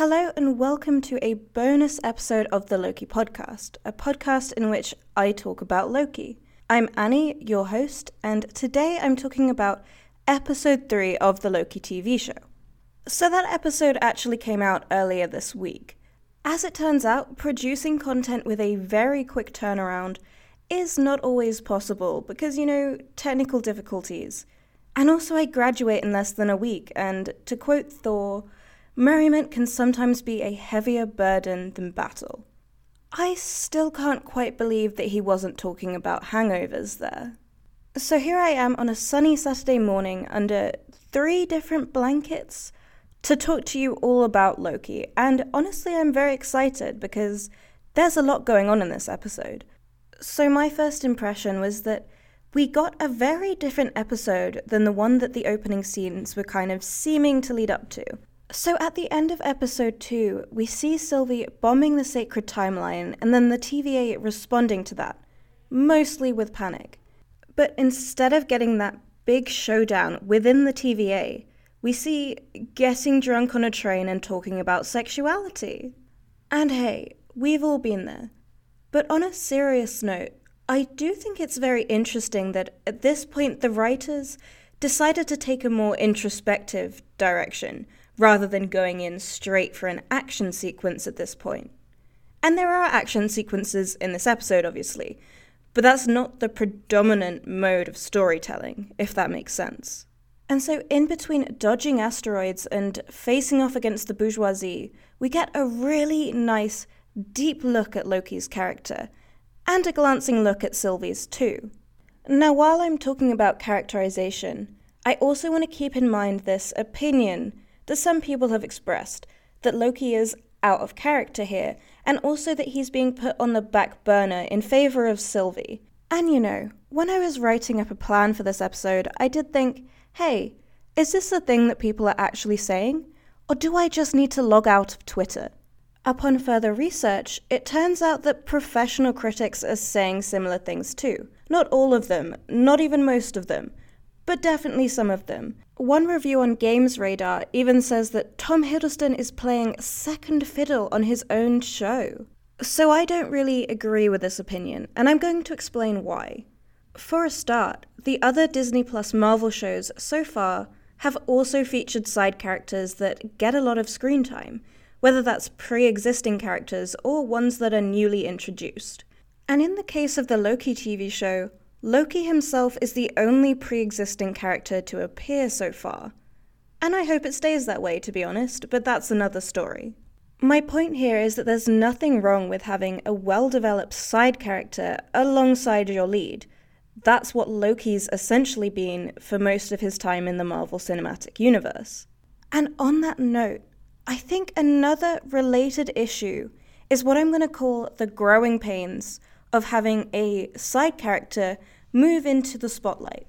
Hello, and welcome to a bonus episode of the Loki podcast, a podcast in which I talk about Loki. I'm Annie, your host, and today I'm talking about episode 3 of the Loki TV show. So, that episode actually came out earlier this week. As it turns out, producing content with a very quick turnaround is not always possible because, you know, technical difficulties. And also, I graduate in less than a week, and to quote Thor, merriment can sometimes be a heavier burden than battle. I still can't quite believe that he wasn't talking about hangovers there. So here I am on a sunny Saturday morning under three different blankets to talk to you all about Loki, and honestly, I'm very excited because there's a lot going on in this episode. So, my first impression was that we got a very different episode than the one that the opening scenes were kind of seeming to lead up to. So at the end of episode 2, we see Sylvie bombing the sacred timeline and then the TVA responding to that, mostly with panic. But instead of getting that big showdown within the TVA, we see getting drunk on a train and talking about sexuality. And hey, we've all been there. But on a serious note, I do think it's very interesting that at this point the writers decided to take a more introspective direction rather than going in straight for an action sequence at this point. And there are action sequences in this episode, obviously, but that's not the predominant mode of storytelling, if that makes sense. And so, in between dodging asteroids and facing off against the bourgeoisie, we get a really nice, deep look at Loki's character, and a glancing look at Sylvie's too. Now, while I'm talking about characterization, I also want to keep in mind this opinion that some people have expressed that Loki is out of character here, and also that he's being put on the back burner in favour of Sylvie. And you know, when I was writing up a plan for this episode, I did think, hey, is this a thing that people are actually saying? Or do I just need to log out of Twitter? Upon further research, it turns out that professional critics are saying similar things too. Not all of them, not even most of them, but definitely some of them. One review on Games Radar even says that Tom Hiddleston is playing second fiddle on his own show. So I don't really agree with this opinion, and I'm going to explain why. For a start, the other Disney Plus Marvel shows so far have also featured side characters that get a lot of screen time, whether that's pre existing characters or ones that are newly introduced. And in the case of the Loki TV show, Loki himself is the only pre existing character to appear so far. And I hope it stays that way, to be honest, but that's another story. My point here is that there's nothing wrong with having a well developed side character alongside your lead. That's what Loki's essentially been for most of his time in the Marvel Cinematic Universe. And on that note, I think another related issue is what I'm going to call the growing pains of having a side character move into the spotlight.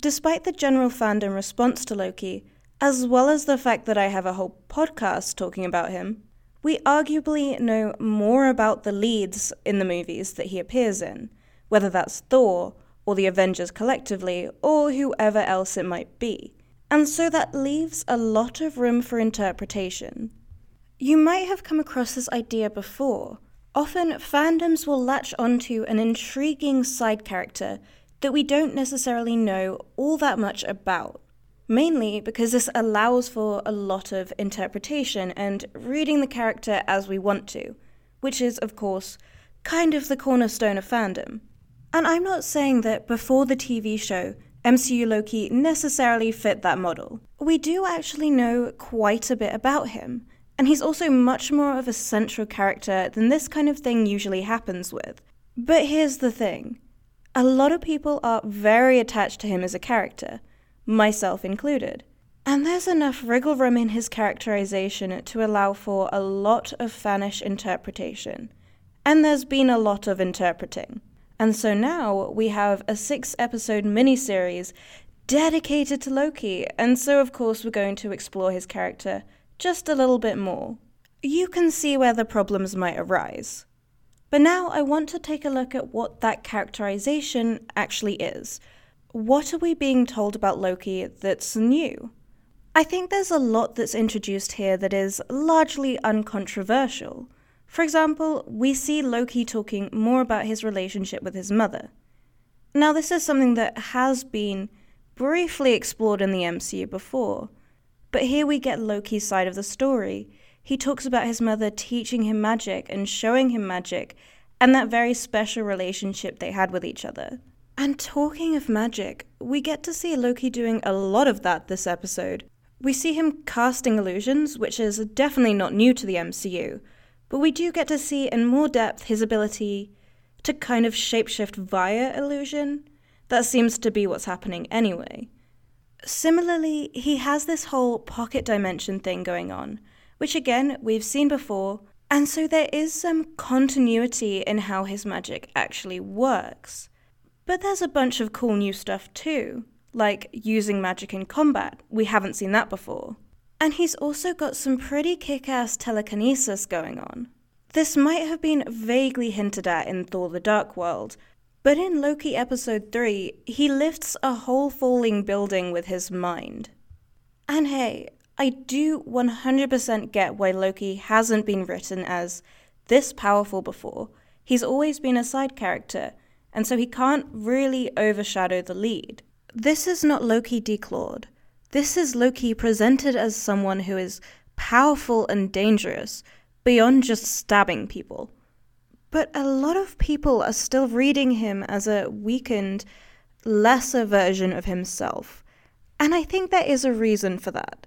Despite the general fandom response to Loki, as well as the fact that I have a whole podcast talking about him, we arguably know more about the leads in the movies that he appears in, whether that's Thor, or the Avengers collectively, or whoever else it might be. And so that leaves a lot of room for interpretation. You might have come across this idea before, Often, fandoms will latch onto an intriguing side character that we don't necessarily know all that much about. Mainly because this allows for a lot of interpretation and reading the character as we want to, which is, of course, kind of the cornerstone of fandom. And I'm not saying that before the TV show, MCU Loki necessarily fit that model. We do actually know quite a bit about him, and he's also much more of a central character than this kind of thing usually happens with. But here's the thing a lot of people are very attached to him as a character, myself included. And there's enough wriggle room in his characterization to allow for a lot of fanish interpretation. And there's been a lot of interpreting. And so now we have a six episode miniseries dedicated to Loki, and so of course we're going to explore his character just a little bit more, you can see where the problems might arise. But now I want to take a look at what that characterization actually is. What are we being told about Loki that's new? I think there's a lot that's introduced here that is largely uncontroversial. For example, we see Loki talking more about his relationship with his mother. Now, this is something that has been briefly explored in the MCU before, but here we get Loki's side of the story. He talks about his mother teaching him magic and showing him magic, and that very special relationship they had with each other. And talking of magic, we get to see Loki doing a lot of that this episode. We see him casting illusions, which is definitely not new to the MCU, but we do get to see in more depth his ability to kind of shapeshift via illusion. That seems to be what's happening anyway. Similarly, he has this whole pocket dimension thing going on, which again we've seen before, and so there is some continuity in how his magic actually works. But there's a bunch of cool new stuff too, like using magic in combat. We haven't seen that before. And he's also got some pretty kick ass telekinesis going on. This might have been vaguely hinted at in Thor the Dark World, but in Loki episode 3, he lifts a whole falling building with his mind. And hey, I do 100% get why Loki hasn't been written as this powerful before. He's always been a side character, and so he can't really overshadow the lead. This is not Loki declawed. This is Loki presented as someone who is powerful and dangerous, beyond just stabbing people. But a lot of people are still reading him as a weakened, lesser version of himself. And I think there is a reason for that.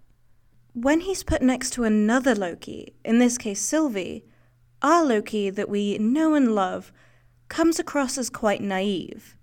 When he's put next to another Loki, in this case Sylvie, our Loki that we know and love comes across as quite naive.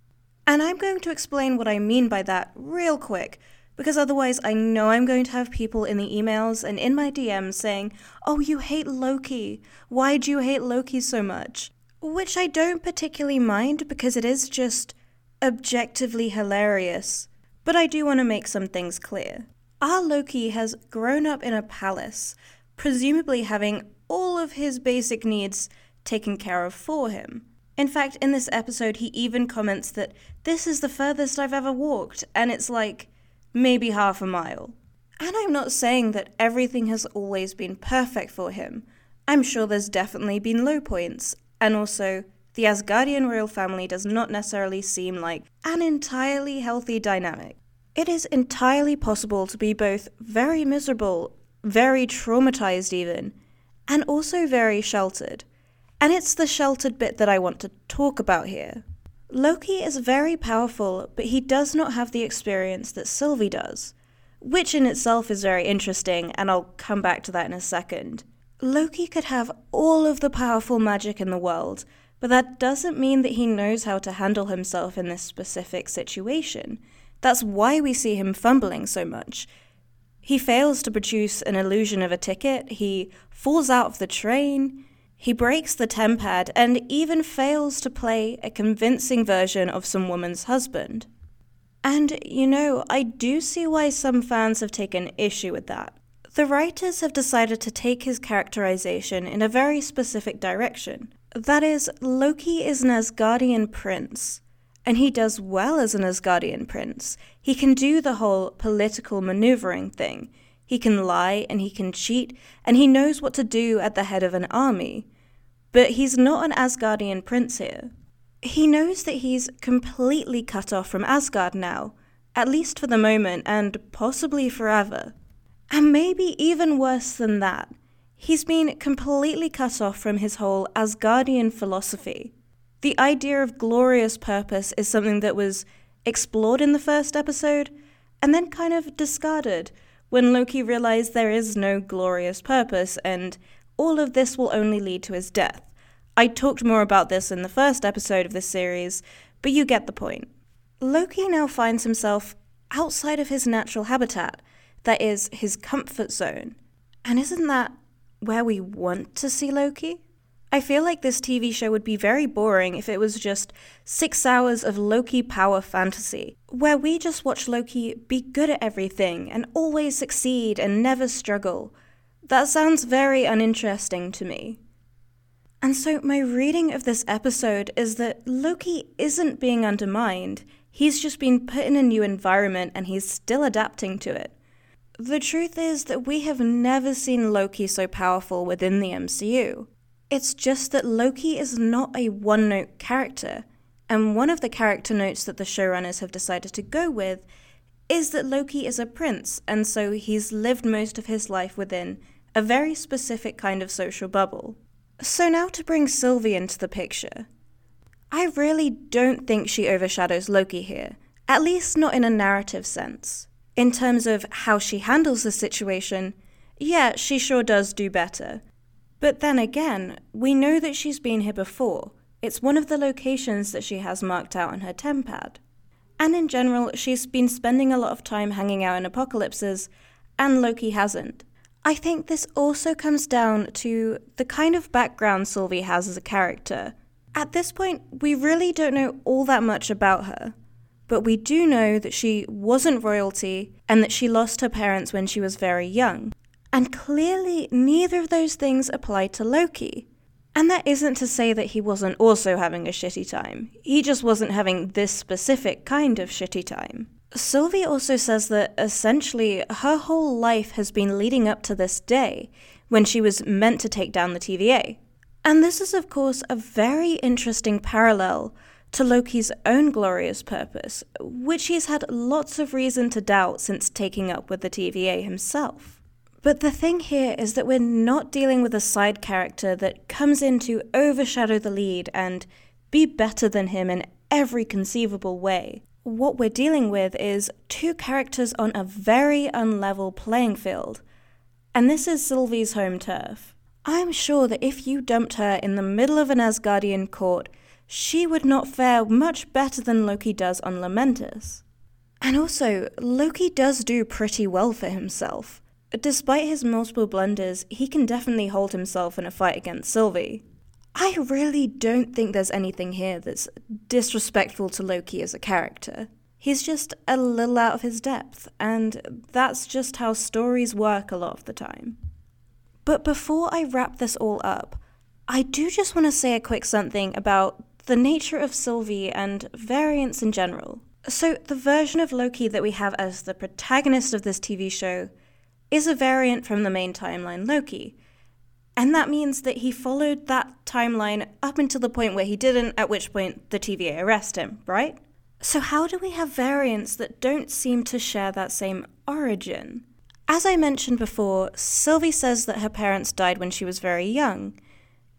And I'm going to explain what I mean by that real quick, because otherwise I know I'm going to have people in the emails and in my DMs saying, Oh, you hate Loki. Why do you hate Loki so much? Which I don't particularly mind because it is just objectively hilarious. But I do want to make some things clear. Our Loki has grown up in a palace, presumably having all of his basic needs taken care of for him. In fact, in this episode, he even comments that this is the furthest I've ever walked, and it's like maybe half a mile. And I'm not saying that everything has always been perfect for him. I'm sure there's definitely been low points, and also, the Asgardian royal family does not necessarily seem like an entirely healthy dynamic. It is entirely possible to be both very miserable, very traumatized, even, and also very sheltered. And it's the sheltered bit that I want to talk about here. Loki is very powerful, but he does not have the experience that Sylvie does, which in itself is very interesting, and I'll come back to that in a second. Loki could have all of the powerful magic in the world, but that doesn't mean that he knows how to handle himself in this specific situation. That's why we see him fumbling so much. He fails to produce an illusion of a ticket, he falls out of the train, he breaks the tempad and even fails to play a convincing version of some woman's husband. And, you know, I do see why some fans have taken issue with that. The writers have decided to take his characterization in a very specific direction. That is, Loki is an Asgardian prince, and he does well as an Asgardian prince. He can do the whole political maneuvering thing. He can lie and he can cheat, and he knows what to do at the head of an army. But he's not an Asgardian prince here. He knows that he's completely cut off from Asgard now, at least for the moment and possibly forever. And maybe even worse than that, he's been completely cut off from his whole Asgardian philosophy. The idea of glorious purpose is something that was explored in the first episode and then kind of discarded when Loki realized there is no glorious purpose and all of this will only lead to his death. I talked more about this in the first episode of this series, but you get the point. Loki now finds himself outside of his natural habitat, that is, his comfort zone. And isn't that where we want to see Loki? I feel like this TV show would be very boring if it was just six hours of Loki power fantasy, where we just watch Loki be good at everything and always succeed and never struggle. That sounds very uninteresting to me. And so, my reading of this episode is that Loki isn't being undermined, he's just been put in a new environment and he's still adapting to it. The truth is that we have never seen Loki so powerful within the MCU. It's just that Loki is not a one note character, and one of the character notes that the showrunners have decided to go with is that Loki is a prince, and so he's lived most of his life within a very specific kind of social bubble. So now to bring Sylvie into the picture. I really don't think she overshadows Loki here, at least not in a narrative sense. In terms of how she handles the situation, yeah, she sure does do better. But then again, we know that she's been here before. It's one of the locations that she has marked out on her tempad. And in general, she's been spending a lot of time hanging out in apocalypses, and Loki hasn't. I think this also comes down to the kind of background Sylvie has as a character. At this point, we really don't know all that much about her but we do know that she wasn't royalty and that she lost her parents when she was very young. And clearly, neither of those things apply to Loki. And that isn't to say that he wasn't also having a shitty time, he just wasn't having this specific kind of shitty time. Sylvie also says that essentially her whole life has been leading up to this day when she was meant to take down the TVA. And this is, of course, a very interesting parallel to Loki's own glorious purpose, which he's had lots of reason to doubt since taking up with the TVA himself. But the thing here is that we're not dealing with a side character that comes in to overshadow the lead and be better than him in every conceivable way. What we're dealing with is two characters on a very unlevel playing field. And this is Sylvie's home turf. I'm sure that if you dumped her in the middle of an Asgardian court, she would not fare much better than Loki does on Lamentis. And also, Loki does do pretty well for himself. Despite his multiple blunders, he can definitely hold himself in a fight against Sylvie. I really don't think there's anything here that's disrespectful to Loki as a character. He's just a little out of his depth, and that's just how stories work a lot of the time. But before I wrap this all up, I do just want to say a quick something about the nature of Sylvie and variants in general. So, the version of Loki that we have as the protagonist of this TV show is a variant from the main timeline Loki. And that means that he followed that timeline up until the point where he didn't, at which point the TVA arrest him, right? So, how do we have variants that don't seem to share that same origin? As I mentioned before, Sylvie says that her parents died when she was very young,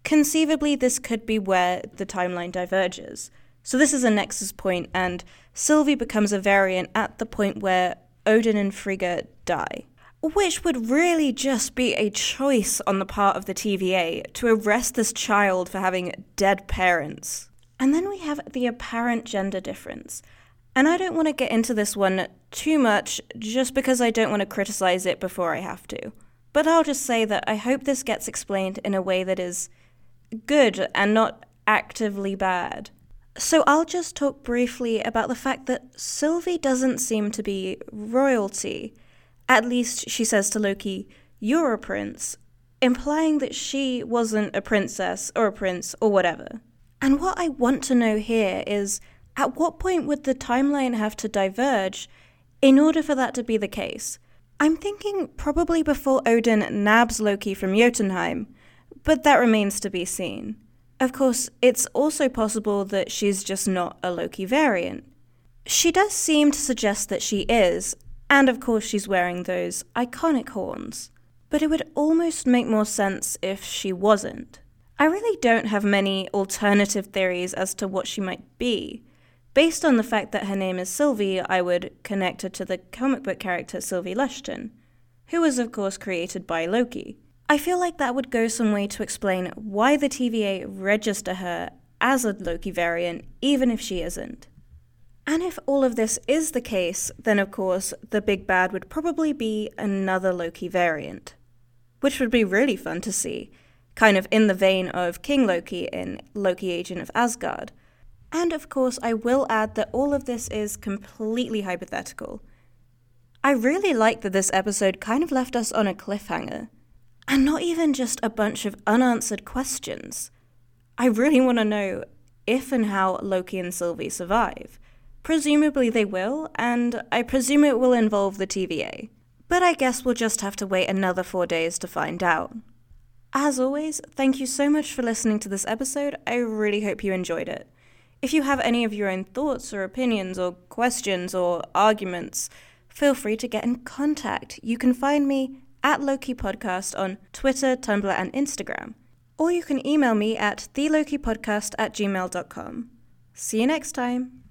Conceivably, this could be where the timeline diverges. So, this is a nexus point, and Sylvie becomes a variant at the point where Odin and Frigga die. Which would really just be a choice on the part of the TVA to arrest this child for having dead parents. And then we have the apparent gender difference. And I don't want to get into this one too much just because I don't want to criticize it before I have to. But I'll just say that I hope this gets explained in a way that is good and not actively bad. So I'll just talk briefly about the fact that Sylvie doesn't seem to be royalty. At least she says to Loki, You're a prince, implying that she wasn't a princess or a prince or whatever. And what I want to know here is at what point would the timeline have to diverge in order for that to be the case? I'm thinking probably before Odin nabs Loki from Jotunheim, but that remains to be seen. Of course, it's also possible that she's just not a Loki variant. She does seem to suggest that she is, and of course, she's wearing those iconic horns. But it would almost make more sense if she wasn't. I really don't have many alternative theories as to what she might be. Based on the fact that her name is Sylvie, I would connect her to the comic book character Sylvie Lushton, who was, of course, created by Loki. I feel like that would go some way to explain why the TVA register her as a Loki variant, even if she isn't. And if all of this is the case, then of course the big bad would probably be another Loki variant, which would be really fun to see, kind of in the vein of King Loki in Loki Agent of Asgard. And of course, I will add that all of this is completely hypothetical. I really like that this episode kind of left us on a cliffhanger. And not even just a bunch of unanswered questions. I really want to know if and how Loki and Sylvie survive. Presumably they will, and I presume it will involve the TVA. but I guess we'll just have to wait another four days to find out. As always, thank you so much for listening to this episode. I really hope you enjoyed it. If you have any of your own thoughts or opinions or questions or arguments, feel free to get in contact. You can find me at Loki Podcast on Twitter, Tumblr, and Instagram. Or you can email me at thelokipodcast at gmail.com. See you next time.